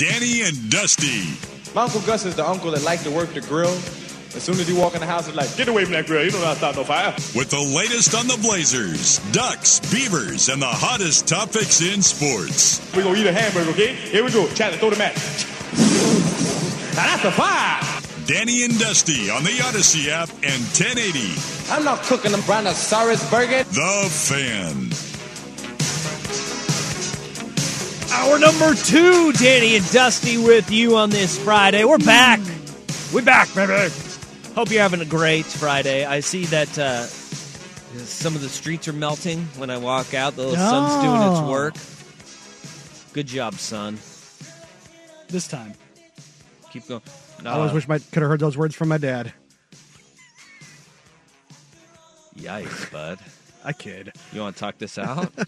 Danny and Dusty. My Uncle Gus is the uncle that likes to work the grill. As soon as you walk in the house, it's like, get away from that grill. You don't know how to start no fire. With the latest on the Blazers, Ducks, Beavers, and the hottest topics in sports. We're going to eat a hamburger, okay? Here we go. Chad, throw the mat. now that's a fire. Danny and Dusty on the Audacy app and 1080. I'm not cooking them brontosaurus burger. The Fan. Hour number two, Danny and Dusty with you on this Friday. We're back. We're back, baby. Hope you're having a great Friday. I see that uh, some of the streets are melting when I walk out. The little sun's doing its Oh. work. Good job, son. This time. Keep going. I always wish I could have heard those words from my dad. Yikes, bud. I kid. You want to talk this out?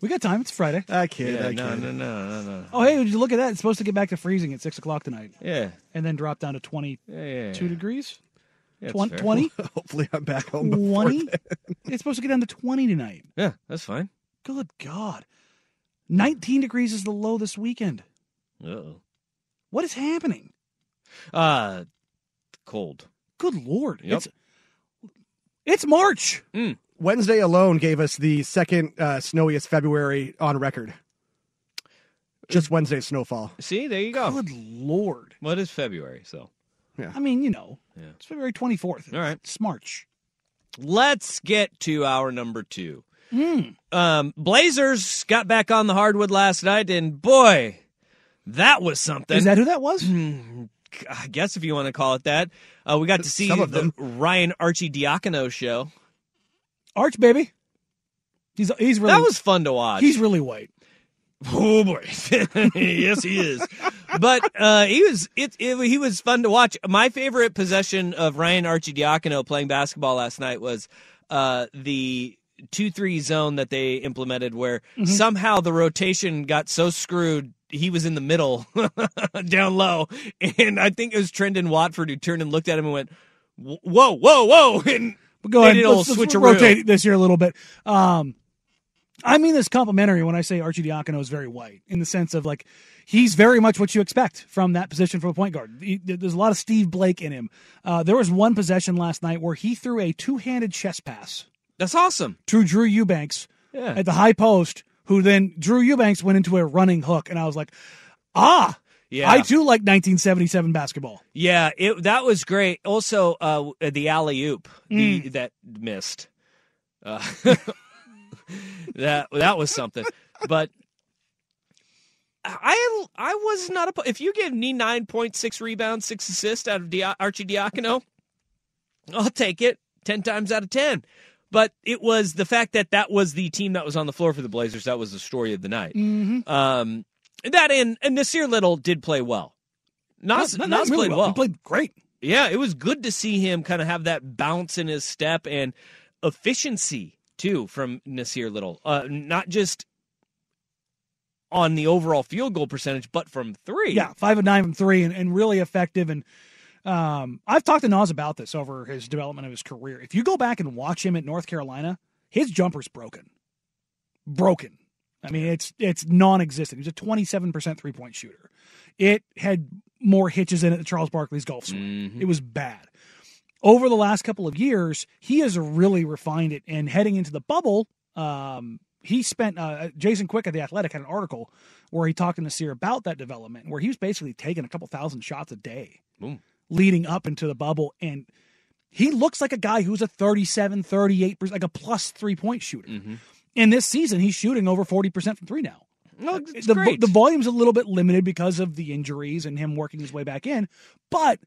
We got time. It's Friday. I kid. yeah, I no, kid. no, no, no, no. Oh, hey, would you look at that? It's supposed to get back to freezing at 6 o'clock tonight Yeah, and then drop down to 22 yeah, yeah. yeah. degrees. Yeah, it's Twen- fair. 20? Hopefully, I'm back home. 20? It's supposed to get down to 20 tonight. Yeah, that's fine. Good God. 19 degrees is the low this weekend. Uh-oh. What is happening? Uh, cold. Good Lord. Yep. It's, it's March. Wednesday alone gave us the second uh, snowiest February on record. Just Wednesday's snowfall. See, there you go. Good Lord. What is February? So yeah. I mean, you know, Yeah. it's February 24th. All right. It's March. let's get to our number two. Hmm. Um, Blazers got back on the hardwood last night, and boy, that was something. Is that who that was? I guess if you want to call it that. Uh, we got to see Some of the them. Ryan Arcidiacono show. Arch, baby. He's he's really That was fun to watch. he's really white. Oh boy, yes he is. But uh, he was it, it. He was fun to watch. My favorite possession of Ryan Arcidiacono playing basketball last night was uh, the two-three zone that they implemented, where somehow the rotation got so screwed. He was in the middle, down low, and I think it was Trendon Watford who turned and looked at him and went, "Whoa, whoa, whoa!" And But go ahead. Let's, let's rotate this here a little bit. Um, I mean this complimentary when I say Arcidiacono is very white in the sense of like he's very much what you expect from that position from a point guard. He- there's a lot of Steve Blake in him. Uh, there was one possession last night where he threw a two-handed chest pass That's awesome. to Drew Eubanks Yeah. at the high post, who then Drew Eubanks went into a running hook, and I was like, ah. Yeah. I too like 1977 basketball. Yeah, it that was great. Also, uh, the alley oop Mm. that missed. Uh, that that was something. But I I was not a. If you give me nine point six rebounds, six assists out of Di- Arcidiacono, I'll take it ten times out of ten. But it was the fact that that was the team that was on the floor for the Blazers. That was the story of the night. Mm-hmm. Um, that and, and Nasir Little did play well. Nas, Not- not Nas really played well. well. He played great. Yeah, it was good to see him kind of have that bounce in his step and efficiency too from Nasir Little. Uh, not just on the overall field goal percentage, but from three. Yeah, five and nine from three, and, and really effective. And um, I've talked to Nas about this over his development of his career. If you go back and watch him at North Carolina, his jumper's broken, broken. I mean, it's it's non-existent. He's a twenty-seven percent three-point shooter. It had more hitches in it than Charles Barkley's golf swing. It was bad. Over the last couple of years, he has really refined it. And heading into the bubble, um, he spent uh, Jason Quick of the Athletic had an article where he talked to Nasir about that development, where he was basically taking a couple thousand shots a day Boom. leading up into the bubble, and he looks like a guy who's a 37, 38 percent, like a plus three point shooter. Mm-hmm. In this season, he's shooting over forty percent from three now. No, uh, it's the, great. the volume's a little bit limited because of the injuries and him working his way back in, but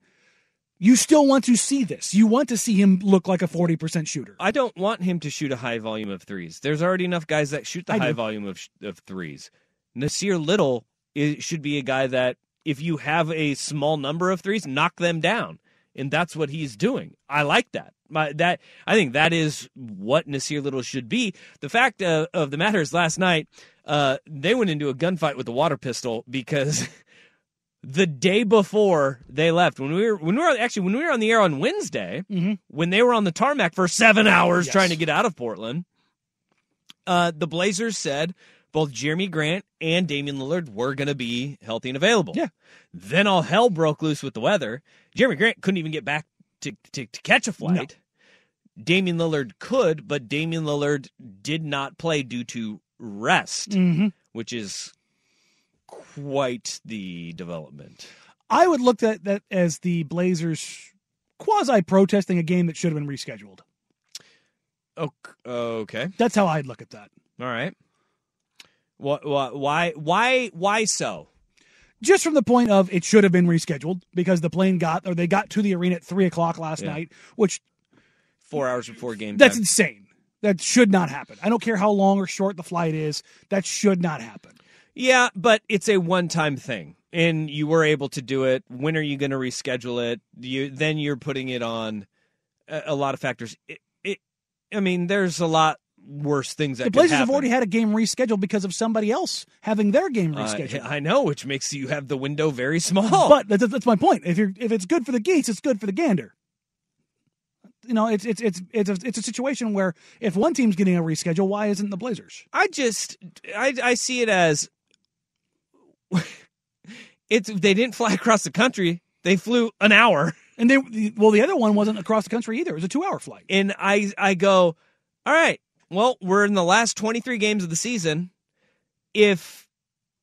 you still want to see this. You want to see him look like a 40% shooter. I don't want him to shoot a high volume of threes. There's already enough guys that shoot the I high do. volume of of threes. Nasir Little is, should be a guy that if you have a small number of threes, knock them down, and that's what he's doing. I like that. My, that I think that is what Nasir Little should be. The fact uh, of the matter is, last night uh, they went into a gunfight with the water pistol because. The day before they left, when we were when we were actually when we were on the air on Wednesday, when they were on the tarmac for seven hours Yes. trying to get out of Portland, uh, the Blazers said both Jerami Grant and Damian Lillard were going to be healthy and available. Yeah. Then all hell broke loose with the weather. Jerami Grant couldn't even get back to, to, to catch a flight. Damian Lillard could, but Damian Lillard did not play due to rest, Mhm. which is quite the development. I would look at that as the Blazers quasi protesting a game that should have been rescheduled. Ok- Okay. That's how I'd look at that. All right. What, what, why, why, why so? Just from the point of it should have been rescheduled because the plane got or they got to the arena at three o'clock last Yeah. night, which Four hours before game that's time. insane. That should not happen. I don't care how long or short the flight is. That should not happen. Yeah, but it's a one-time thing, and you were able to do it. When are you going to reschedule it? You then you're putting it on a, a lot of factors. It, it, I mean, there's a lot worse things that The Blazers have already had a game rescheduled because of somebody else having their game Uh, rescheduled. I know, which makes you have the window very small. But that's, that's my point. If you're if it's good for the geese, it's good for the gander. You know, it's it's it's it's a, it's a situation where if one team's getting a reschedule, why isn't the Blazers? I just I I see it as it's they didn't fly across the country. They flew an hour. And they well, the other one wasn't across the country either. It was a two-hour flight. and I I go, all right. Well, we're in the last 23 games of the season. If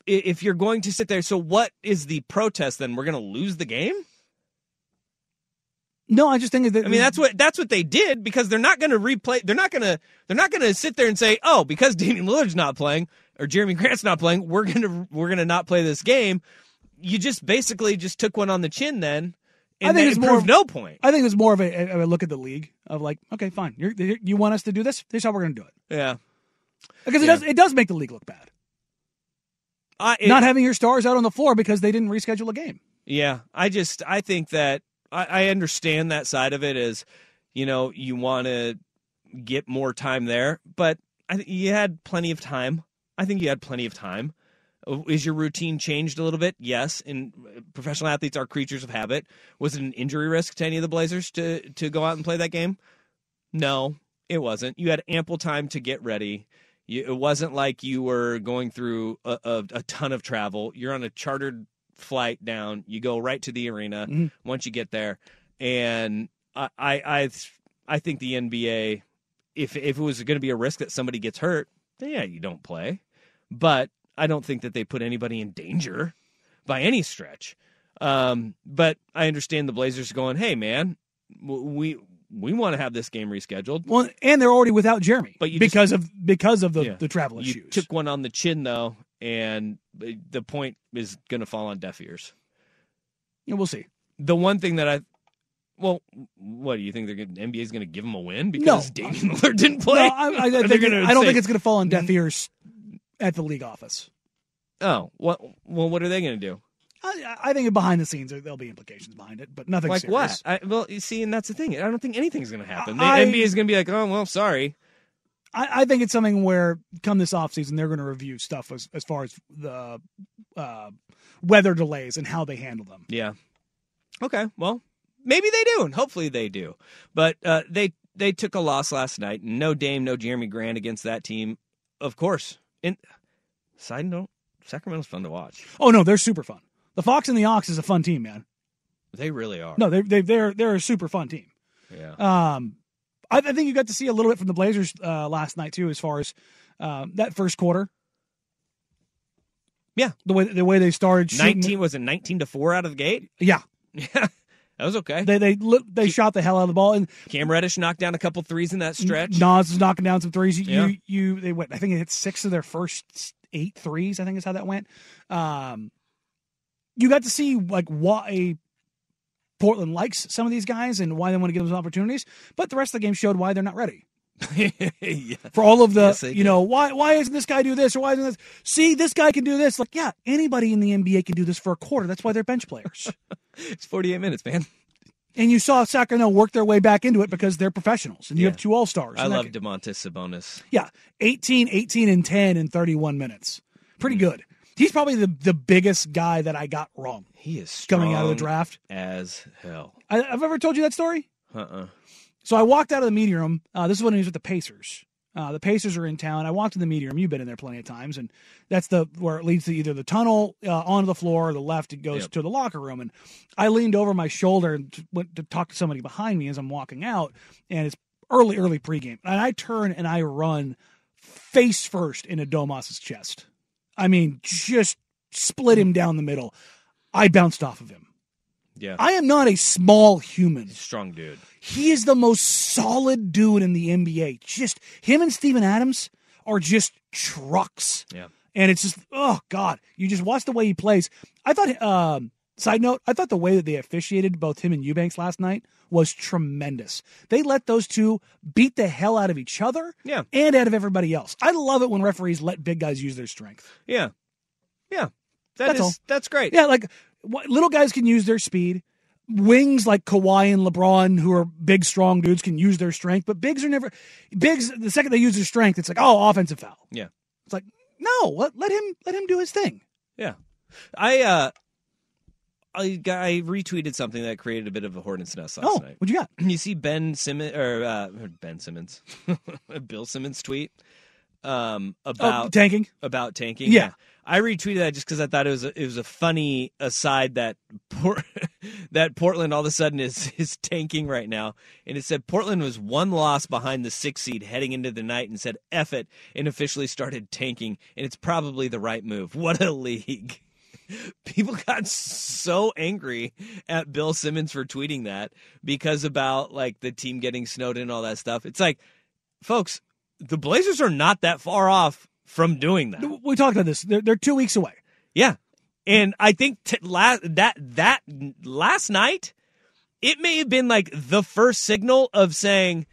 if you're going to sit there, so what is the protest then? We're going to lose the game? No, I just think that I mean, that's what that's what they did because they're not going to replay. They're not going to they're not going to sit there and say, "Oh, because Damian Lillard's not playing or Jerami Grant's not playing, we're going to we're going to not play this game." You just basically just took one on the chin then. I think it's more of- no point. I think it's more of a, of a look at the league of like, okay, fine, you're, you want us to do this? Here's how we're going to do it Yeah. because it Yeah. does it does make the league look bad. I, it- Not having your stars out on the floor because they didn't reschedule a game. Yeah, I just I think that I, I understand that side of it as you know you want to get more time there, but I think you had plenty of time. I think you had plenty of time. Uh, Is your routine changed a little bit? Yes. And professional athletes are creatures of habit. Was it an injury risk to any of the Blazers to to go out and play that game? No, it wasn't. You had ample time to get ready. You, it wasn't like you were going through a, a, a ton of travel. You're on a chartered flight down. You go right to the arena Mhm. once you get there, and I I I, I think the NBA, if if it was going to be a risk that somebody gets hurt, then yeah, you don't play. But I don't think that they put anybody in danger by any stretch. Um, but I understand the Blazers going, "Hey, man, we we want to have this game rescheduled." Well, and they're already without Jerami But you because of because of the, Yeah. the travel You issues. took one on the chin though, and the point is going to fall on deaf ears. Yeah, we'll see. The one thing that I, well, what do you think they're going? NBA is going to give them a win because Damian Lillard didn't play? No, I, I, I, think, I don't say- think it's going to fall on deaf ears at the league office. Oh, what? Well, what are they going to do? I, I think behind the scenes there- there'll be implications behind it, but nothing like serious. what? I, well, you see, and that's the thing. I don't think anything's going to happen. The I- NBA is going to be like, oh well, sorry. I, I think it's something where come this offseason they're going to review stuff as, as far as the uh, weather delays and how they handle them. Yeah. Okay. Well, maybe they do, and hopefully they do. But uh, they they took a loss last night. No Dame, no Jerami Grant against that team, of course. And side note, Sacramento's fun to watch. Oh no, they're super fun. The Fox and the Ox is a fun team, man. They really are. No, they they they're they're a super fun team. Yeah. Um, I, I think you got to see a little bit from the Blazers uh, last night too, as far as Um, that first quarter, Yeah. the way the way they started shooting, Nineteen was it nineteen to four out of the gate? yeah, Yeah, that was okay. they they they shot the hell out of the ball, and Cam Reddish knocked down a couple threes in that stretch. Nas is knocking down some threes. You, Yeah. you, they went. I think it hit six of their first eight threes. I think is how that went. Um, you got to see like why Portland likes some of these guys and why they want to give them opportunities. But the rest of the game showed why they're not ready yeah. for all of the. Yes, you know why why isn't this guy do this or why isn't this? See, this guy can do this. Like yeah, anybody in the NBA can do this for a quarter. That's why they're bench players. It's forty eight minutes, man. and you saw Sacramento work their way back into it because they're professionals and you Yeah. have two all stars. I love Domantas Sabonis. Yeah, 18, 18, and 10 in 31 minutes. Pretty Hmm. good. He's probably the, the biggest guy that I got wrong He is coming out of the draft. as hell. I, I've ever told you that story? Uh uh So I walked out of the meeting room. Uh, this is when he was with the Pacers. Uh, the Pacers are in town. I walked in the meeting room. You've been in there plenty of times, and that's the where it leads to either the tunnel uh, onto the floor or the left. It goes Yep. to the locker room. And I leaned over my shoulder and t- went to talk to somebody behind me as I'm walking out. And it's early, early pregame, and I turn and I run face first into Domas's chest. I mean, just split him down the middle. I bounced off of him. Yeah. I am not a small human. strong dude. He is the most solid dude in the NBA. Just him and Steven Adams are just trucks. Yeah. And it's just oh god, you just watch the way he plays. I thought um side note, I thought the way that they officiated both him and Eubanks last night was tremendous. They let those two beat the hell out of each other Yeah. and out of everybody else. I love it when referees let big guys use their strength. Yeah. Yeah. That That's is- all. that's great. Yeah, like little guys can use their speed. Wings like Kawhi and LeBron, who are big, strong dudes, can use their strength. But bigs are never bigs. The second they use their strength, it's like oh, offensive foul. Yeah. It's like no, let, let him let him do his thing. Yeah. I uh I I retweeted something that created a bit of a hornet's nest last oh, night. what you got? You see Ben Simmons or uh, Ben Simmons, Bill Simmons tweet um, about oh, tanking. about tanking. Yeah. I retweeted that just because I thought it was a, it was a funny aside that Port- that Portland all of a sudden is is tanking right now, and it said Portland was one loss behind the six seed heading into the night, and said "eff it" and officially started tanking, and it's probably the right move. What a league! People got so angry at Bill Simmons for tweeting that because about like the team getting snowed in and all that stuff. It's like, folks, the Blazers are not that far off from doing that. We talked about this. They're, they're two weeks away. Yeah, and I think t- that that last night, it may have been like the first signal of saying,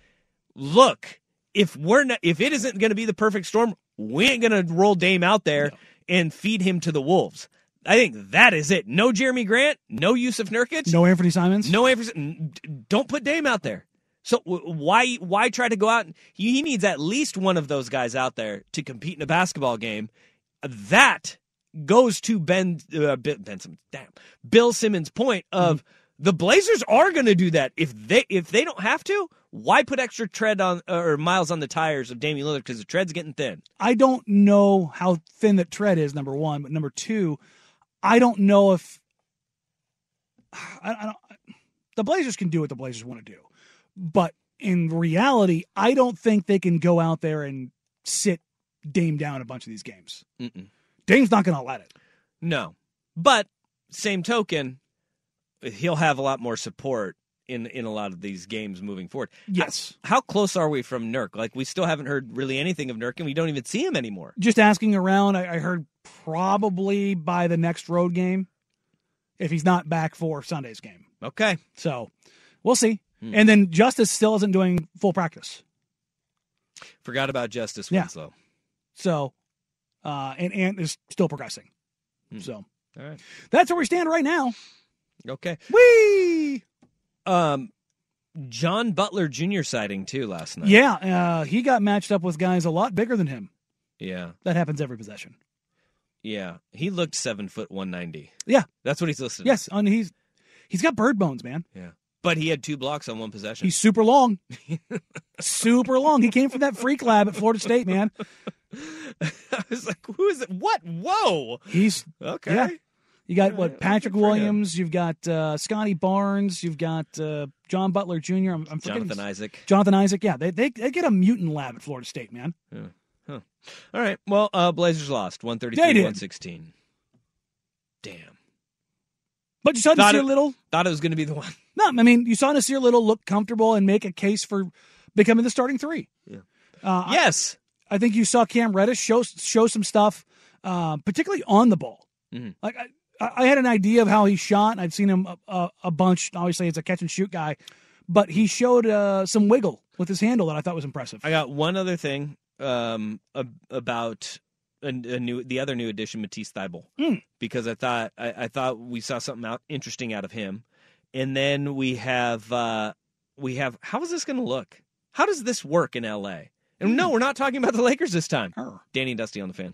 "Look, if we're not, if it isn't going to be the perfect storm, we ain't going to roll Dame out there and feed him to the wolves." I think that is it. No Jerami Grant, no Jusuf Nurkic, No Anthony Simons. no Everson. Don't put Dame out there. So why why try to go out? And, he, needs at least one of those guys out there to compete in a basketball game. That goes to Ben uh, Ben Simmons, damn Bill Simmons' point of the Blazers are going to do that if they if they don't have to. Why put extra tread on or miles on the tires of Damian Lillard because the tread's getting thin? I don't know how thin that tread is. Number one, but number two, I don't know if I, I don't. The Blazers can do what the Blazers want to do, but in reality, I don't think they can go out there and sit Dame down a bunch of these games. Mm-mm. Dame's not going to let it. No, but same token, he'll have a lot more support in in a lot of these games moving forward. Yes. How, how close are we from Nurk? Like we still haven't heard really anything of Nurk, and we don't even see him anymore. Just asking around, I, I heard probably by the next road game, if he's not back for Sunday's game. Okay, So we'll see. Hmm. And then Justice still isn't doing full practice. forgot about Justice Yeah. Winslow. So, uh, and Ant is still progressing. Hmm. So All right, that's where we stand right now. okay. Whee! Um, John Butler Jr. sighting too last night. Yeah, uh, he got matched up with guys a lot bigger than him. yeah, That happens every possession. yeah. He looked seven foot one ninety. Yeah. That's what he's listed. Yes, and he's he's got bird bones, man. yeah. But he had two blocks on one possession. He's super long, super long. He came from that freak lab at Florida State, man. I was like, who is it? What? Whoa. He's Okay. Yeah. You got what Patrick good for him. Williams. You've got uh, Scottie Barnes. You've got uh, John Butler Jr. I'm, I'm forgetting Jonathan Isaac. Jonathan Isaac. Yeah, they, they they get a mutant lab at Florida State, man. Yeah. Huh. All right. Well, uh, Blazers lost one thirty They three did. one sixteen. Damn. But you saw Thought Nasir it- Little. Thought it was going to be the one. No, I mean you saw Nasir Little look comfortable and make a case for becoming the starting three. Yeah. Uh, Yes. I, think you saw Cam Reddish show show some stuff, uh, particularly on the ball. Mhm. Like I, I had an idea of how he shot. and I've seen him a, a, a bunch. Obviously, it's a catch and shoot guy, but he showed uh, some wiggle with his handle that I thought was impressive. I got one other thing um, about a, a new, the other new addition, Matisse Thybulle, Mm. because I thought I, I thought we saw something out interesting out of him, and then we have uh, we have how is this going to look? How does this work in L.A.? And no, we're not talking about the Lakers this time. Err. Danny and Dusty on the fan.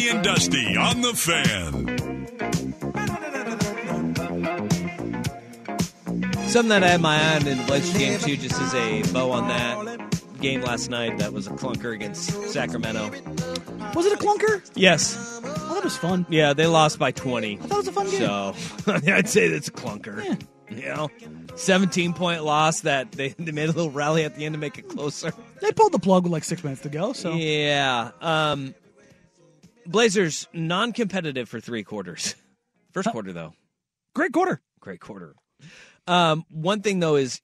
Danny and Dusty on the fan. Something that I had my eye on in the Blazers game too, just as a bow on that game last night. That was a clunker against Sacramento. Was it a clunker? Yes, I thought it was fun. yeah, they lost by twenty. I thought it was a fun game. So I'd say that's a clunker. You know, seventeen point loss that they, they made a little rally at the end to make it closer. They pulled the plug with like six minutes to go. So Yeah. Um, Blazers non competitive for three quarters. First quarter though, great quarter. great quarter. Um, one thing though is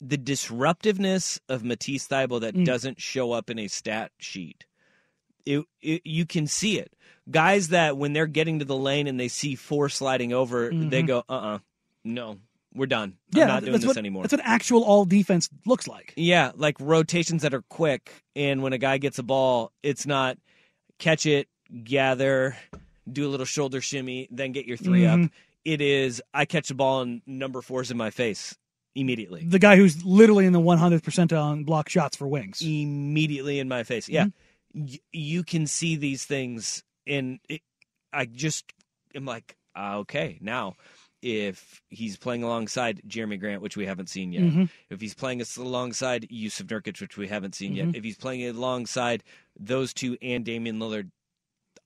the disruptiveness of Matisse Thybulle that Mm. doesn't show up in a stat sheet. It, it, you can see it. Guys that when they're getting to the lane and they see four sliding over, they Mhm. go, uh, uh no, we're done. Yeah, I'm not doing this what, anymore. That's what actual all defense looks like. Yeah, like rotations that are quick, and when a guy gets a ball, it's not catch it, gather, do a little shoulder shimmy, then get your 3 up. Mhm. It is I catch the ball and number four's in my face immediately. The guy who's literally in the 100th percentile on block shots for wings. Immediately in my face. Yeah, Mm-hmm. y- you can see these things, and it, I just am like, ah, okay, now. If he's playing alongside Jerami Grant, which we haven't seen yet, Mhm. if he's playing us alongside Jusuf Nurkic, which we haven't seen Mhm. yet, if he's playing alongside those two and Damian Lillard,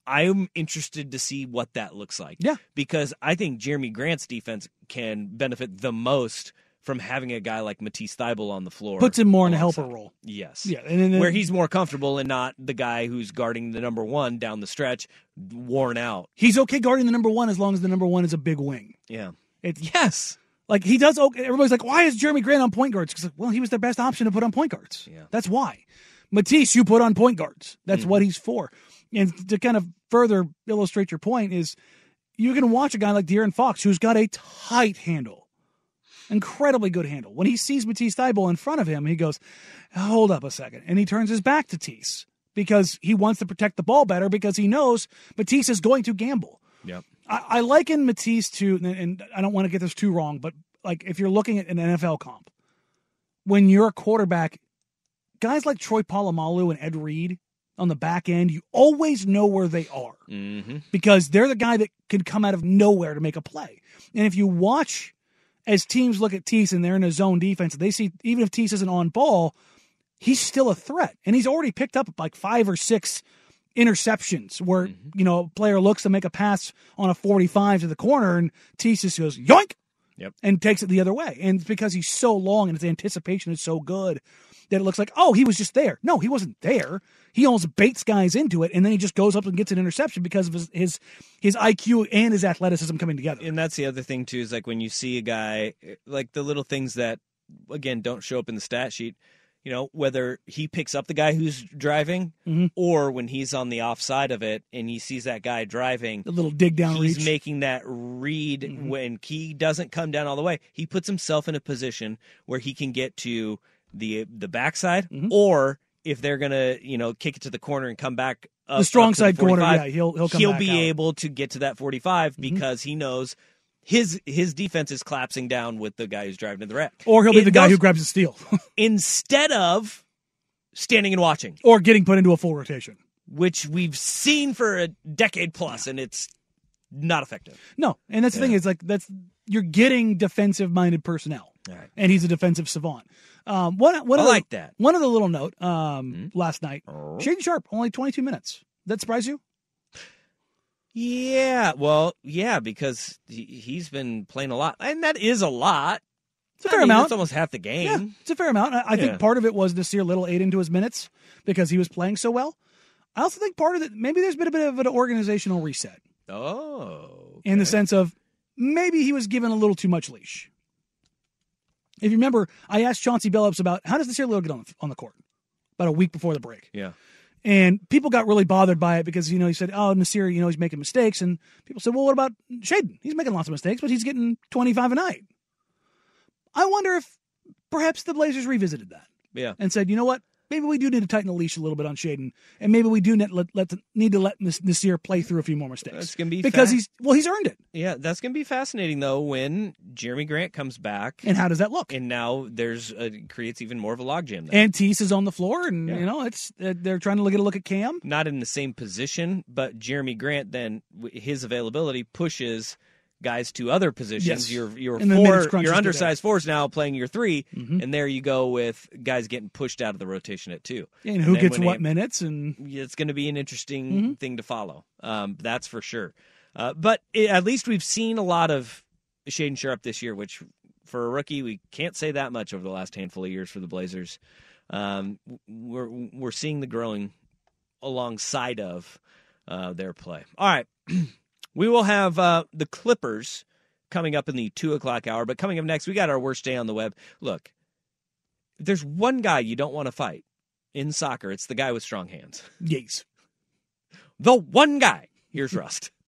I'm interested to see what that looks like. Yeah. Because I think Jerami Grant's defense can benefit the most from having a guy like Matisse Thybulle on the floor. Puts him more in a helper role. Yes. Yeah, and where he's more comfortable and not the guy who's guarding the number one down the stretch, worn out. he's okay guarding the number one as long as the number one is a big wing. Yeah. It's Yes. like he does. Okay, everybody's like, why is Jerami Grant on point guards? Because well, he was their best option to put on point guards. Yeah. That's why. Matisse, you put on point guards. That's Mm-hmm. what he's for. And to kind of further illustrate your point is, you can watch a guy like De'Aaron Fox who's got a tight handle, incredibly good handle. When he sees Matisse Thybulle in front of him, he goes, "Hold up a second. and he turns his back to Matisse because he wants to protect the ball better because he knows Matisse is going to gamble. Yep. I, I liken Matisse to, and, and I don't want to get this too wrong, but like if you're looking at an NFL comp, when you're a quarterback, guys like Troy Polamalu and Ed Reed on the back end, you always know where they are Mm-hmm. because they're the guy that can come out of nowhere to make a play. And if you watch as teams look at Tease and they're in a zone defense, they see even if Tease isn't on ball, he's still a threat. And he's already picked up like five or six interceptions where, you know, a player looks to make a pass on a 45 to the corner and Tease just goes, yoink, Yep. and takes it the other way. And it's because he's so long and his anticipation is so good that it looks like, oh, he was just there. No, he wasn't there. He almost baits guys into it, and then he just goes up and gets an interception because of his his, his IQ and his athleticism coming together. And that's the other thing too is like when you see a guy like the little things that again don't show up in the stat sheet. You know whether he picks up the guy who's driving, Mhm. or when he's on the offside of it and he sees that guy driving, The little dig down he's reach. making that read when he doesn't come down all the way. He puts himself in a position where he can get to the the backside, mm-hmm. or if they're gonna you know kick it to the corner and come back. Up, the strong side corner, yeah, he'll he'll come back be out. able to get to that 45 mm-hmm. because he knows his his defense is collapsing down with the guy who's driving to the rack. or he'll be It the guy does- who grabs the steal, instead of standing and watching, or getting put into a full rotation. which we've seen for a decade plus, and it's not effective. No, and that's the thing is like that's you're getting defensive minded personnel, right. and he's a defensive savant. Um, one one I of the- like that. One of the little note um, Mm-hmm. last night, Oh. Shaedon Sharpe only 22 minutes. That surprise you? Yeah, well, yeah, because he, he's been playing a lot, and that is a lot. It's a fair mean, amount. It's almost half the game. Yeah, it's a fair amount. I, I Yeah. think part of it was Nasir Little ate into his minutes because he was playing so well. I also think part of it maybe there's been a bit of an organizational reset Oh, in the sense of maybe he was given a little too much leash. If you remember, I asked Chauncey Billups about how does Nasir Little get on the, on the court about a week before the break. yeah, And people got really bothered by it because, you know, he said, oh, Nasir, you know, he's making mistakes. And people said, well, what about Shaedon? He's making lots of mistakes, but he's getting 25 a night. I wonder if perhaps the Blazers revisited that yeah. and said, you know what? Maybe we do need to tighten the leash a little bit on Shaedon, and maybe we do need, let, let the, need to let Nas- Nasir play through a few more mistakes. That's gonna be because fa- he's well, he's earned it. Yeah, that's going to be fascinating though when Jerami Grant comes back, And how does that look? and now there's a, creates even more of a logjam. There. And Tease is on the floor, and Yeah. you know it's uh, they're trying to look at a look at Cam. Not in the same position, but Jerami Grant then his availability pushes guys to other positions. Yes. Your your And four, your undersized fours now playing your 3 Mhm. and there you go with guys getting pushed out of the rotation at two. And who gets what it- minutes? And it's going to be an interesting Mm-hmm. thing to follow. Um, that's for sure. Uh, but i at least we've seen a lot of Shaedon Sharpe this year, which for a rookie we can't say that much over the last handful of years for the Blazers. Um, we're we're seeing the growing alongside of uh, their play. All right, we will have uh, the Clippers coming up in the two o'clock hour. But coming up next, we got our worst day on the web. Look, there's one guy you don't want to fight in soccer, it's the guy with strong hands. Yates. The one guy. Here's Rust.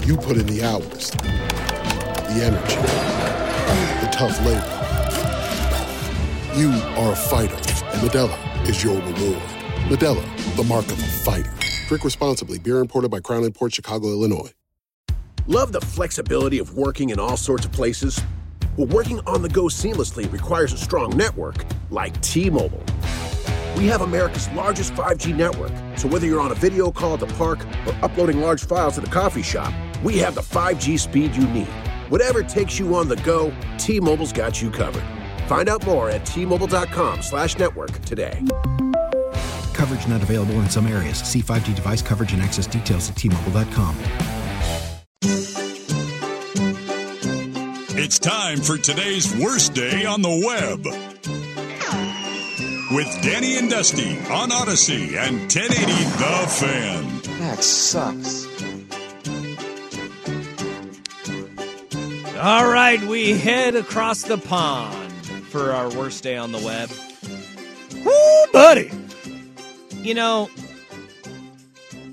You put in the hours, the energy, the tough labor. You are a fighter, and Modelo is your reward. Modelo, the mark of a fighter. Drink responsibly. Beer imported by Crown Port Chicago, Illinois. Love the flexibility of working in all sorts of places? Well, working on the go seamlessly requires a strong network like T Mobile. We have America's largest 5G network, so whether you're on a video call at the park or uploading large files at the coffee shop, we have the 5G speed you need. Whatever takes you on the go, T Mobile's got you covered. Find out more at T-Mobile.com slash network today. Coverage not available in some areas. See 5G device coverage and access details at T-Mobile.com. It's time for today's worst day on the web. With Danny and Dusty on Audacy and 1080 The Fan. That sucks. All right, we head across the pond for our worst day on the web. Woo, buddy. You know,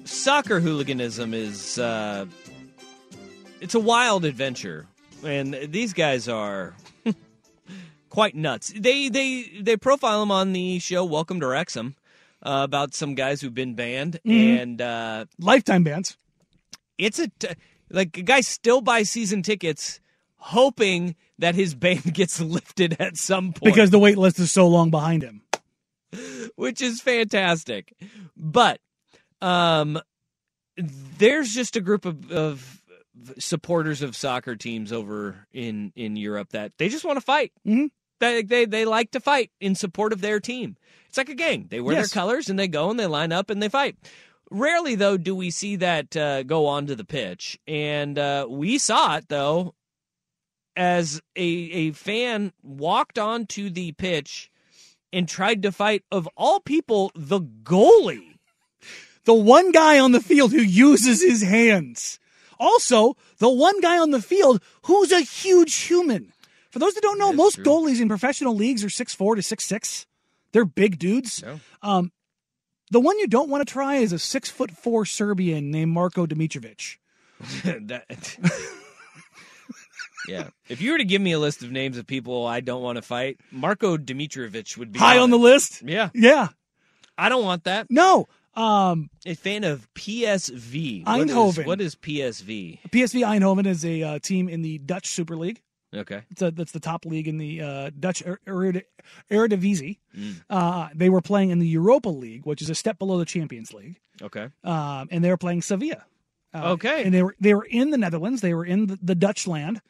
soccer hooliganism is uh, it's a wild adventure, and these guys are quite nuts. They they they profile them on the show Welcome to Wrexham uh, about some guys who've been banned Mhm. and uh, Lifetime bans. it's a t- like a guy still buys season tickets hoping that his ban gets lifted at some point Because the wait list is so long behind him. which is fantastic. But um, there's just a group of, of supporters of soccer teams over in in Europe that they just want to fight. Mm-hmm. They, they they like to fight in support of their team. It's like a gang. They wear Yes. their colors and they go and they line up and they fight. Rarely though do we see that uh, go onto the pitch, and uh, we saw it though as a a fan walked onto the pitch and tried to fight of all people the goalie. The one guy on the field who uses his hands. Also, the one guy on the field who's a huge human. For those that don't know, most goalies in professional leagues are six four to six six. They're big dudes. Um, the one you don't want to try is a six foot four Serbian named Marko Dimitrovic. that, yeah. If you were to give me a list of names of people I don't want to fight, Marco Dimitrovic would be High on it. the list? Yeah. Yeah. I don't want that. No. Um, A fan of PSV. What is- Eindhoven. what is PSV? PSV Eindhoven is a uh, team in the Dutch Super League. Okay. It's a, that's the top league in the uh, Dutch Er- Eredivisie. Mm. Uh, they were playing in the Europa League, which is a step below the Champions League, Okay. um, and they were playing Sevilla. Uh, Okay. and they were they were in the Netherlands. They were in the, the Dutch land,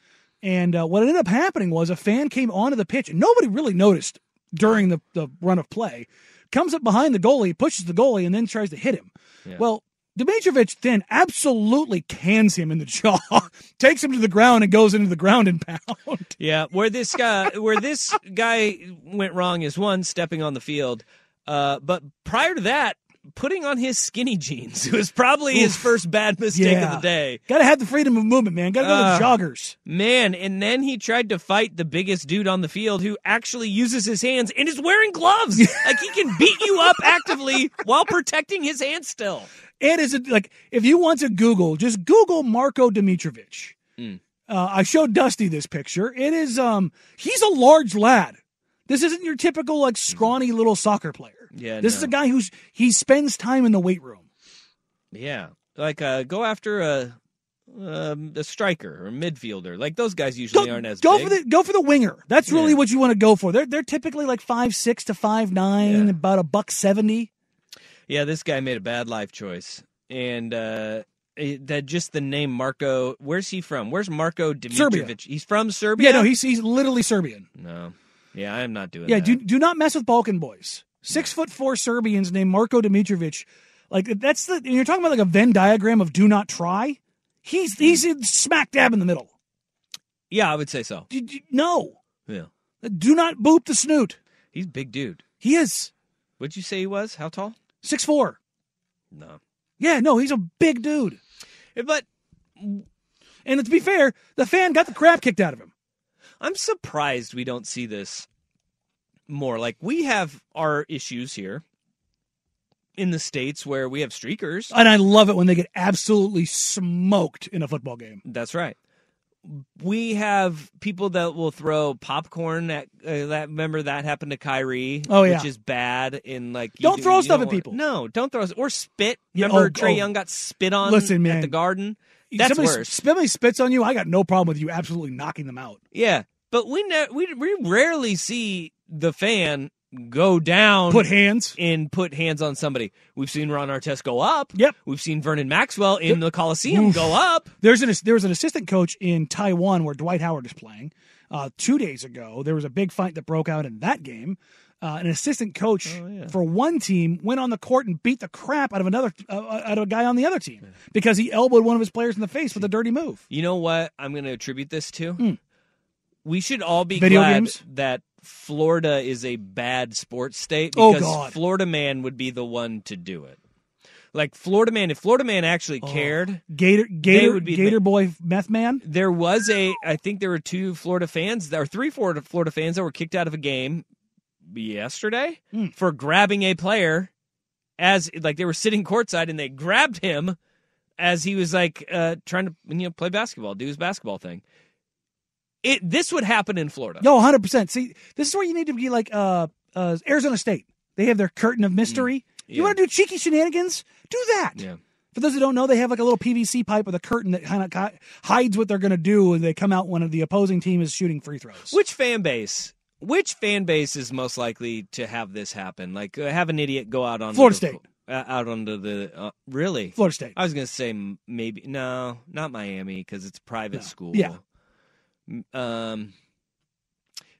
and uh, what ended up happening was a fan came onto the pitch, and nobody really noticed during the, the run of play. Comes up behind the goalie, pushes the goalie, and then tries to hit him. Yeah. Well, Dimitrovic then absolutely cans him in the jaw, takes him to the ground, and goes into the ground and pound. Yeah, where this guy where this guy went wrong is one stepping on the field, uh, but prior to that, putting on his skinny jeans it was probably his first bad mistake Yeah. of the day. Got to have the freedom of movement, man. Got to go Uh, to joggers. Man, and then he tried to fight the biggest dude on the field who actually uses his hands and is wearing gloves. like he can beat you up actively while protecting his hands still. And is it like if you want to Google, just Google Marco Dimitrovic. Mm. Uh, I showed Dusty this picture. It is um he's a large lad. This isn't your typical like scrawny little soccer player. Yeah, This no. is a guy who's he spends time in the weight room. Yeah, like uh, go after a um, a striker or a midfielder. Like those guys usually aren't as Go big. for the go for the winger. That's really Yeah. what you want to go for. They're they're typically like five six to five nine, about a buck seventy. Yeah, this guy made a bad life choice, and uh, it- that just the name Marco. Where's he from? Where's Marco Dimitrovic? Serbia. He's from Serbia. Yeah, no, he's he's literally Serbian. no. Yeah, I am not doing Yeah, that. do do not mess with Balkan boys. Six foot four Serbians named Marco Dimitrovic. Like that's the you're talking about like a Venn diagram of do not try. He's he's smack dab in the middle. yeah, I would say so. Did you- No, Yeah. Do not boop the snoot. He's a big dude. He is What'd you say he was? How tall? Six four. No. Yeah, no, he's a big dude. Eh, but And to be fair, the fan got the crap kicked out of him. I'm surprised we don't see this more. Like we have our issues here in the states where we have streakers. And I love it when they get absolutely smoked in a football game. That's right. We have people that will throw popcorn at uh, that. Remember that happened to Kyrie. Oh, yeah. which is bad. In like, Don't do- throw stuff don't at people. No, don't throw or spit. Yeah, Remember oh, Trae oh. Young got spit on. Listen, at man. the Garden. That's somebody, worse. Somebody spits on you. I got no problem with you absolutely knocking them out. Yeah, but we ne- we we rarely see the fan go down, Put hands. and put hands on somebody. We've seen Ron Artest go up. Yep. We've seen Vernon Maxwell in the Coliseum Oof. go up. There's an there was an assistant coach in Taiwan where Dwight Howard is playing. Uh, two days ago, there was a big fight that broke out in that game. Uh, an assistant coach Oh, for one team went on the court and beat the crap out of another uh, out of a guy on the other team because he elbowed one of his players in the face with a dirty move. You know what? I'm going to attribute this to. We should all be Video glad games? that Florida is a bad sports state Oh, because God. Florida man would be the one to do it. Like Florida man, if Florida man actually cared, Gator Gator would be Gator Boy Meth Man. there was a I think there were two Florida fans or three Florida Florida fans that were kicked out of a game yesterday Hmm. for grabbing a player as like they were sitting courtside and they grabbed him as he was like uh trying to you know play basketball, do his basketball thing. It this would happen in Florida. No, hundred percent. See, this is where you need to be like uh, uh, Arizona State. They have their curtain of mystery. You Mm. Yeah. want to do cheeky shenanigans? Do that. Yeah. For those who don't know, they have like a little PVC pipe with a curtain that kind of hides what they're going to do when they come out when the opposing team is shooting free throws. Which fan base? Which fan base is most likely to have this happen? Like uh, have an idiot go out on Florida State. uh, out onto the uh, really Florida State. I was gonna say maybe no, not Miami because it's a private school. Yeah. Um,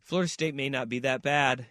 Florida State may not be that bad.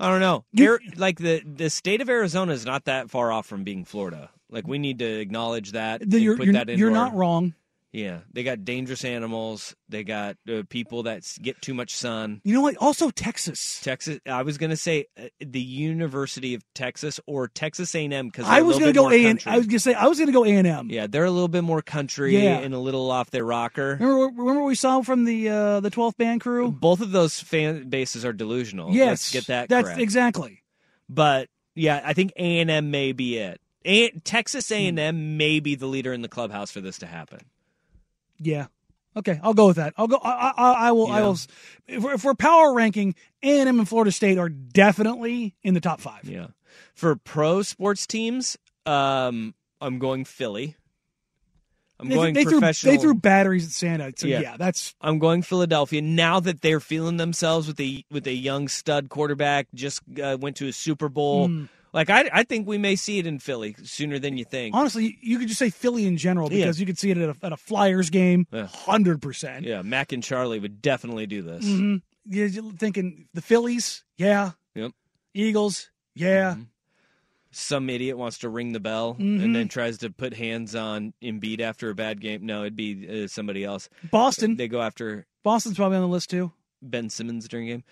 I don't know. Ar- like the the state of Arizona is not that far off from being Florida. Like we need to acknowledge that. The- and you're put you're, that you're our- not wrong. Yeah, they got dangerous animals. They got uh, people that get too much sun. You know what? Also, Texas. Texas. I was gonna say uh, the University of Texas or Texas A and M because I was going to go A and I was going to say I was going to go A and M. Yeah, they're a little bit more country Yeah. and a little off their rocker. Remember, remember what we saw from the uh, the 12th band crew? Both of those fan bases are delusional. yes, Let's get that That's correct. exactly. But yeah, I think A and M may be it. A- Texas A and M may be the leader in the clubhouse for this to happen. Yeah. Okay, I'll go with that. I'll go. I, I, I will. I will. If we're, if we're power ranking, A and M and Florida State are definitely in the top five. Yeah. For pro sports teams, um, I'm going Philly. I'm they, going they threw professional. they threw batteries at Santa. So yeah, that's I'm going Philadelphia now that they're feeling themselves with a with a young stud quarterback. Just uh, went to a Super Bowl. Mm. Like I, I think we may see it in Philly sooner than you think. honestly you could just say Philly in general Yeah. because you could see it at a, at a Flyers game, Yeah. hundred percent. Yeah, Mac and Charlie would definitely do this. Mm-hmm. You're thinking the Phillies, yeah. Yep. Eagles, yeah. Some idiot wants to ring the bell Mhm. and then tries to put hands on Embiid after a bad game. No, it'd be uh, somebody else. Boston, They go after Boston's probably on the list too. Ben Simmons during game.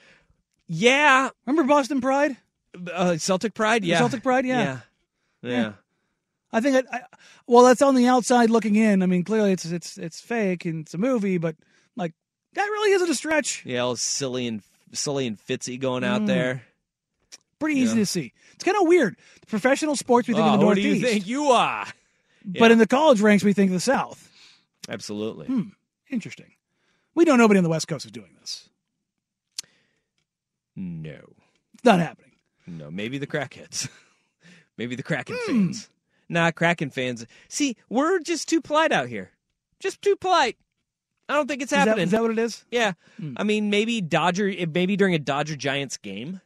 Yeah, Remember Boston Pride? Uh, Celtic Pride. Yeah, Celtic Pride, yeah. yeah. Yeah. yeah. I think, I, I, well, that's on the outside looking in. I mean, clearly it's it's it's fake and it's a movie, but like that really isn't a stretch. Yeah, all silly and silly and Fitzy going out Mm. there. Pretty easy Yeah. to see. It's kind of weird. The professional sports we think Oh, of the who do Northeast, you think you are? but in the college ranks we think of the South. Absolutely. Hmm. Interesting. We know nobody on the West Coast is doing this. No, It's not happening. No. Maybe the crackheads. maybe the Kraken Hmm. fans. Nah, Kraken fans. See, we're just too polite out here. Just too polite. I don't think it's Is happening. is that what it is? yeah, Hmm. I mean, maybe Dodger. Maybe during a Dodger Giants game,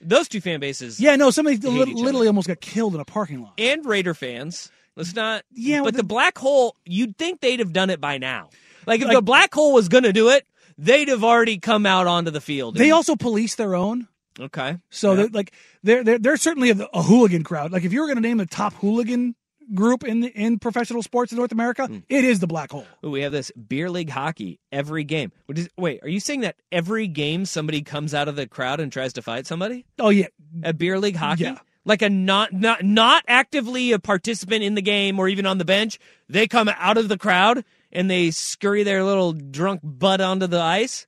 those two fan bases. Yeah, no. Somebody li- literally almost got killed in a parking lot. and Raider fans. Let's not. Yeah, but the, the- black hole, you'd think they'd have done it by now. Like if Like- the black hole was going to do it, they'd have already come out onto the field. They also police their own. Okay. So Yeah. they're like they're they're, they're certainly a, a hooligan crowd. Like if you were going to name the top hooligan group in the, in professional sports in North America, Hmm. it is the black hole. Ooh, we have this beer league hockey every game. What is, wait, are you saying that every game somebody comes out of the crowd and tries to fight somebody? Oh yeah, At beer league hockey? Yeah. Like a not not not actively a participant in the game or even on the bench, they come out of the crowd and they scurry their little drunk butt onto the ice.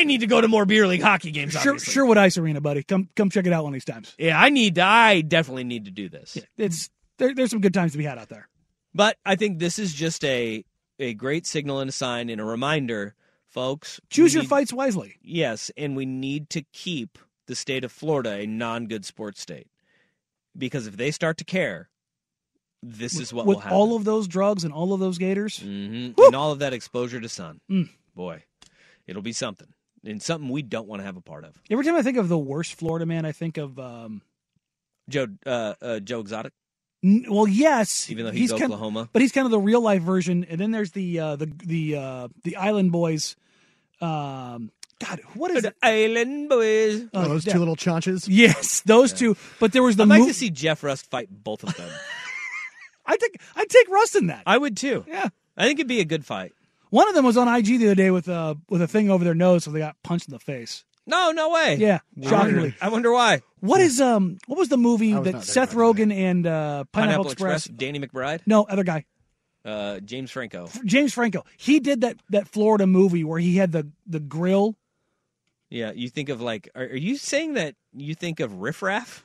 I need to go to more beer league hockey games. Sure, obviously. Sherwood Ice Arena, buddy. Come come check it out one of these times. Yeah, I need. To, I definitely need to do this. It's there, there's some good times to be had out there. But I think this is just a a great signal and a sign and a reminder, folks. Choose we your need- fights wisely. Yes, and we need to keep the state of Florida a non-good sports state because if they start to care, this is what With will happen. all of those drugs and all of those gators, hmm and all of that exposure to sun. Mm. Boy, it'll be something and something we don't want to have a part of. every time I think of the worst Florida man, I think of um, Joe, uh, uh, Joe Exotic, n- well, yes, even though he's, kind Oklahoma. but he's kind of the real life version. And then there's the uh, the the uh, the Island Boys. Um, God, what is it? Island Boys. Oh, those two little chaunches. Yes, those two. But there was the I'd like mo- to see Jeff Rust fight both of them. I think I'd take Rust in that. I would too. Yeah, I think it'd be a good fight. One of them was on IG the other day with a with a thing over their nose, so they got punched in the face. No, no way. Yeah, I shockingly. wonder, I wonder why. What is um? What was the movie I was that not there, Seth Rogen and uh, Pineapple, Express? Danny McBride, No, other guy, uh, James Franco. James Franco. He did that that Florida movie where he had the the grill. Yeah, you think of like, are, are you saying that you think of Riff Raff?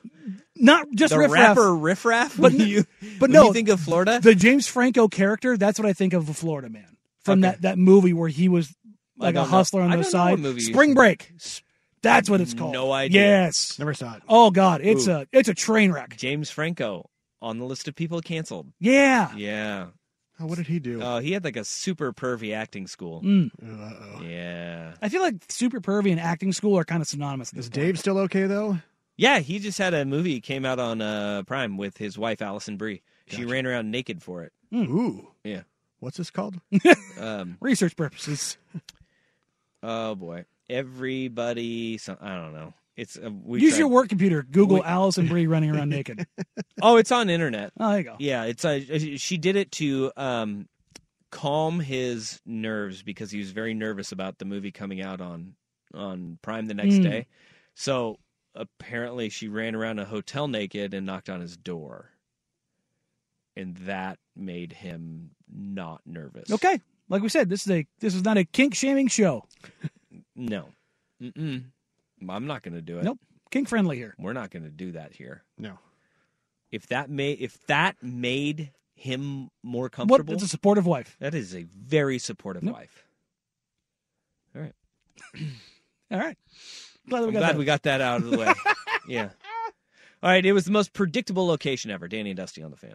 Not just the Riff Raff, rapper Riff Raff? but When you, but when no, you think of Florida, the James Franco character. That's what I think of a Florida man from Okay. that that movie where he was like a don't know. hustler on the don't know what side. movie Spring. Break. That's what it's called. No idea. Yes. Never saw it. Oh God, it's Ooh. a it's a train wreck. James Franco on the list of people canceled. Yeah. Yeah. Oh, what did he do? Oh, he had like a super pervy acting school. Mm. Uh-oh. Yeah. I feel like super pervy and acting school are kind of synonymous. At this Is point. Dave still okay though? Yeah, he just had a movie came out on uh, Prime with his wife Alison Brie. She ran around naked for it. Ooh. Yeah. What's this called? Um, research purposes? oh boy, everybody. So, I don't know. It's uh, we Use tried- your work computer. Google We- Alison Brie running around naked. Oh, it's on internet. Oh, there you go. Yeah, it's uh, she did it to um, calm his nerves because he was very nervous about the movie coming out on on Prime the next Mm. day. So apparently, she ran around a hotel naked and knocked on his door, and that made him not nervous. Okay, like we said, this is a this is not a kink shaming show. No. Mm-mm. I'm not going to do it. Nope, kink friendly here. We're not going to do that here. No. If that made if that made him more What? comfortable, It's a supportive wife. that is a very supportive Nope. wife. All right. All right. Glad we got glad that. we got that out of the way. yeah. All right. It was the most predictable location ever. Danny and Dusty on the fan.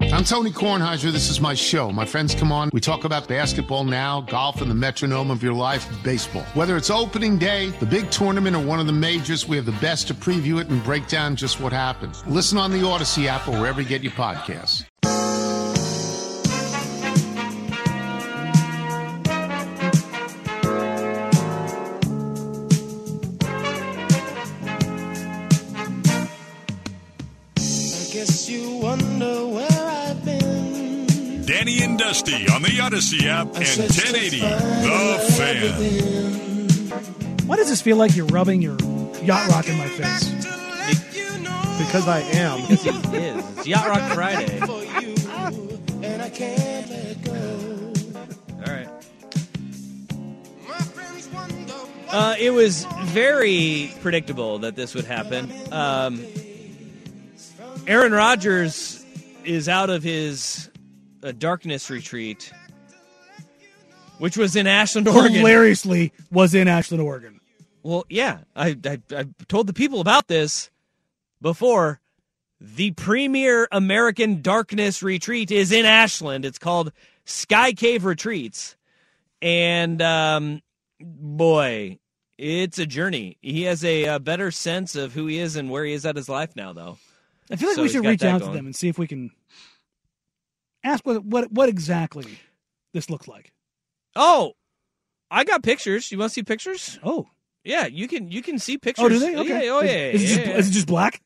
I'm Tony Kornheiser. This is my show. My friends come on. We talk about basketball now, golf, and the metronome of your life, baseball. Whether it's opening day, the big tournament, or one of the majors, we have the best to preview it and break down just what happens. Listen on the Audacy app or wherever you get your podcasts. I guess you wonder where. Danny and Dusty on the Audacy app and 1080 The Fan. Why does this feel like you're rubbing your yacht rock in my face? Because I am. Yes, he is. It's Yacht Rock Friday. All And I can't let go. right. Uh, it was very predictable that this would happen. Um, Aaron Rodgers is out of his uh, darkness retreat, which was in Ashland, Oregon. Hilariously, was in Ashland, Oregon. Well, yeah, I, I I told the people about this before. The premier American darkness retreat is in Ashland. It's called Sky Cave Retreats, and um, boy, it's a journey. He has a, uh better sense of who he is and where he is at his life now, though. I feel like So we should reach out to them and see if we can ask what what what exactly this looks like. Oh, I got pictures. You want to see pictures? Oh, yeah. You can you can see pictures. Oh, do they? Okay. Yeah, oh yeah. Is, is, it, just, yeah. is it just black?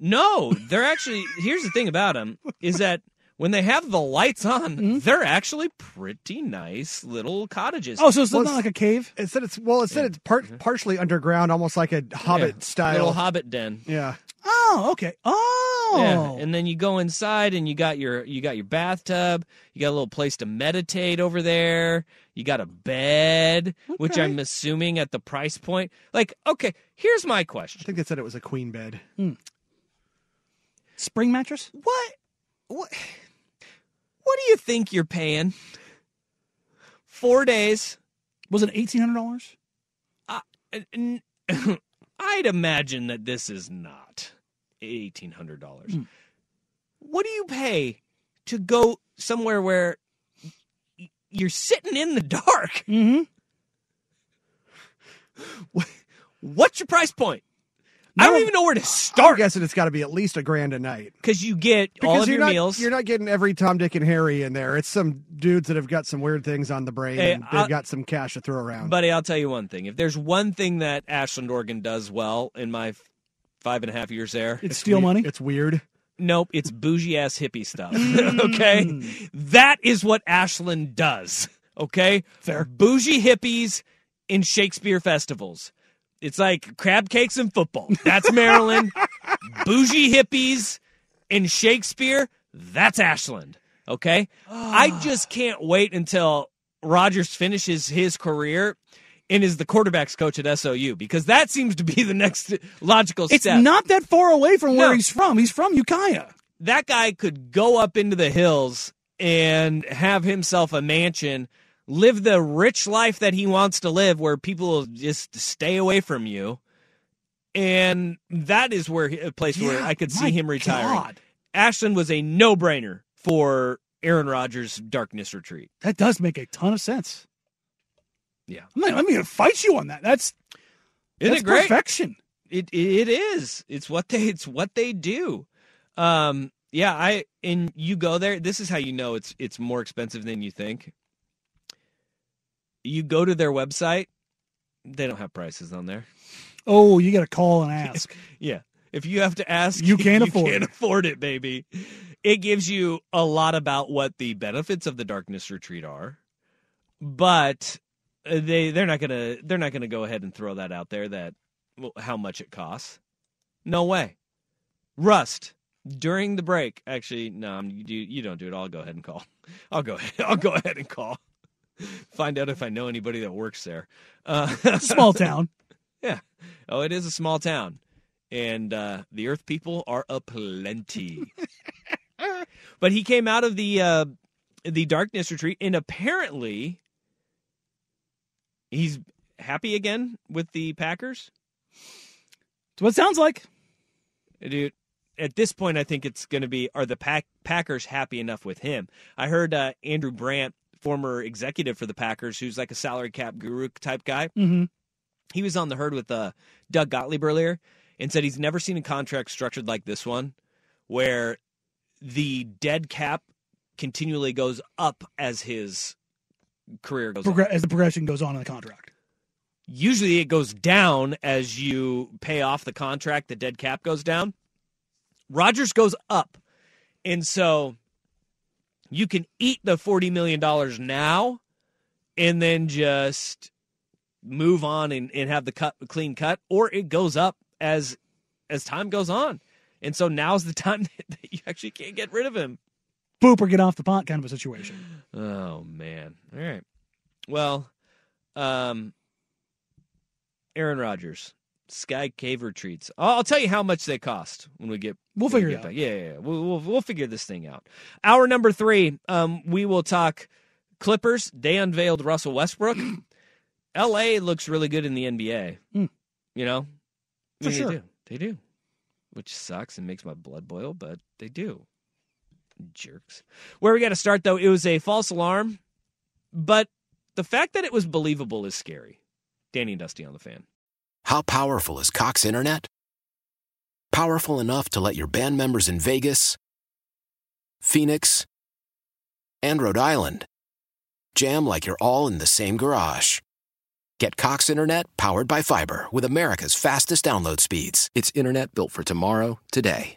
No, they're actually. Here's the thing about them is that when they have the lights on, Mm-hmm. they're actually pretty nice little cottages. Oh, so it's Well, not like a cave? It said it's well. It said it's part partially underground, almost like a Hobbit Yeah, style. little Hobbit den. Yeah. Oh, okay. Oh, Yeah, and then you go inside and you got your you got your bathtub. You got a little place to meditate over there. You got a bed, which I'm assuming at the price point. Like, okay, here's my question. I think they said it was a queen bed. Hmm. spring mattress. What? What? What do you think you're paying? Four days. Was it eighteen hundred dollars? Uh, n- I'd imagine that this is not eighteen hundred dollars. Hmm. What do you pay to go somewhere where you're sitting in the dark? Mm-hmm. What's your price point? I don't even know where to start. I'm guessing it's got to be at least a grand a night. because you get all of your not meals. you're not getting every Tom, Dick, and Harry in there. It's some dudes that have got some weird things on the brain Hey, and they've got some cash to throw around. Buddy, I'll tell you one thing. If there's one thing that Ashland, Oregon does well in my five and a half years there, It's steal money. It's weird. Nope, it's bougie ass hippie stuff. Mm. okay? That is what Ashland does. Okay? Fair. Bougie hippies in Shakespeare festivals. It's like crab cakes and football. That's Maryland. bougie hippies in Shakespeare. That's Ashland. Okay? I ah. just can't wait until Rodgers finishes his career and is the quarterback's coach at SOU because that seems to be the next logical step. It's not that far away from where No. he's from. He's from Ukiah. that guy could go up into the hills and have himself a mansion, live the rich life that he wants to live, where people will just stay away from you. And that is where a place where I could see him retiring. God. Ashland was a no brainer for Aaron Rodgers' darkness retreat. That does make a ton of sense. Yeah. I'm not, I'm to fight you on that. That's Isn't that's it great? perfection. It it is. It's what they it's what they do. Um yeah, I and you go there, this is how you know it's it's more expensive than you think. You go to their website, they don't have prices on there. Oh, you got to call and ask. Yeah. If you have to ask, You can't afford can't it. afford it, baby. It gives you a lot about what the benefits of the darkness retreat are, but they they're not gonna they're not gonna go ahead and throw that out there that well, how much it costs. No way. Rust during the break. Actually, no, I'm- you you don't do it. I'll go ahead and call. I'll go ahead. I'll go ahead and call. Find out if I know anybody that works there. Uh, Small town. yeah. Oh, it is a small town. and uh, the Earth people are aplenty. but he came out of the uh, the darkness retreat, and apparently he's happy again with the Packers. That's what it sounds like. Dude, at this point, I think it's going to be are the Pack- Packers happy enough with him? I heard uh, Andrew Brandt, former executive for the Packers, who's like a salary cap guru type guy. Mm-hmm. He was on the herd with uh, Doug Gottlieb earlier and said he's never seen a contract structured like this one, where the dead cap continually goes up as his career goes. Progr- as the progression goes on in the contract. Usually it goes down as you pay off the contract, the dead cap goes down. Rodgers goes up. And so you can eat the $40 million now and then just move on and, and have the cut clean cut, or it goes up as as time goes on. And so now's the time that you actually can't get rid of him. Boop or get off the pot kind of a situation. Oh man. All right. Well, um Aaron Rodgers, Sky Cave retreats. I'll, I'll tell you how much they cost when we get. We'll we figure get it back. out. Yeah, yeah, yeah. We'll, we'll we'll figure this thing out. Hour number three. Um, we will talk Clippers. They unveiled Russell Westbrook. L.A. looks really good in the NBA. Mm. You know, For they sure. do. They do, which sucks and makes my blood boil, but they do. Jerks. Where we got to start though, it was a false alarm, but the fact that it was believable is scary. Danny and Dusty on the fan. How powerful is Cox Internet? Powerful enough to let your band members in Vegas, Phoenix, and Rhode Island jam like you're all in the same garage. Get Cox Internet powered by fiber with America's fastest download speeds. It's internet built for tomorrow, today.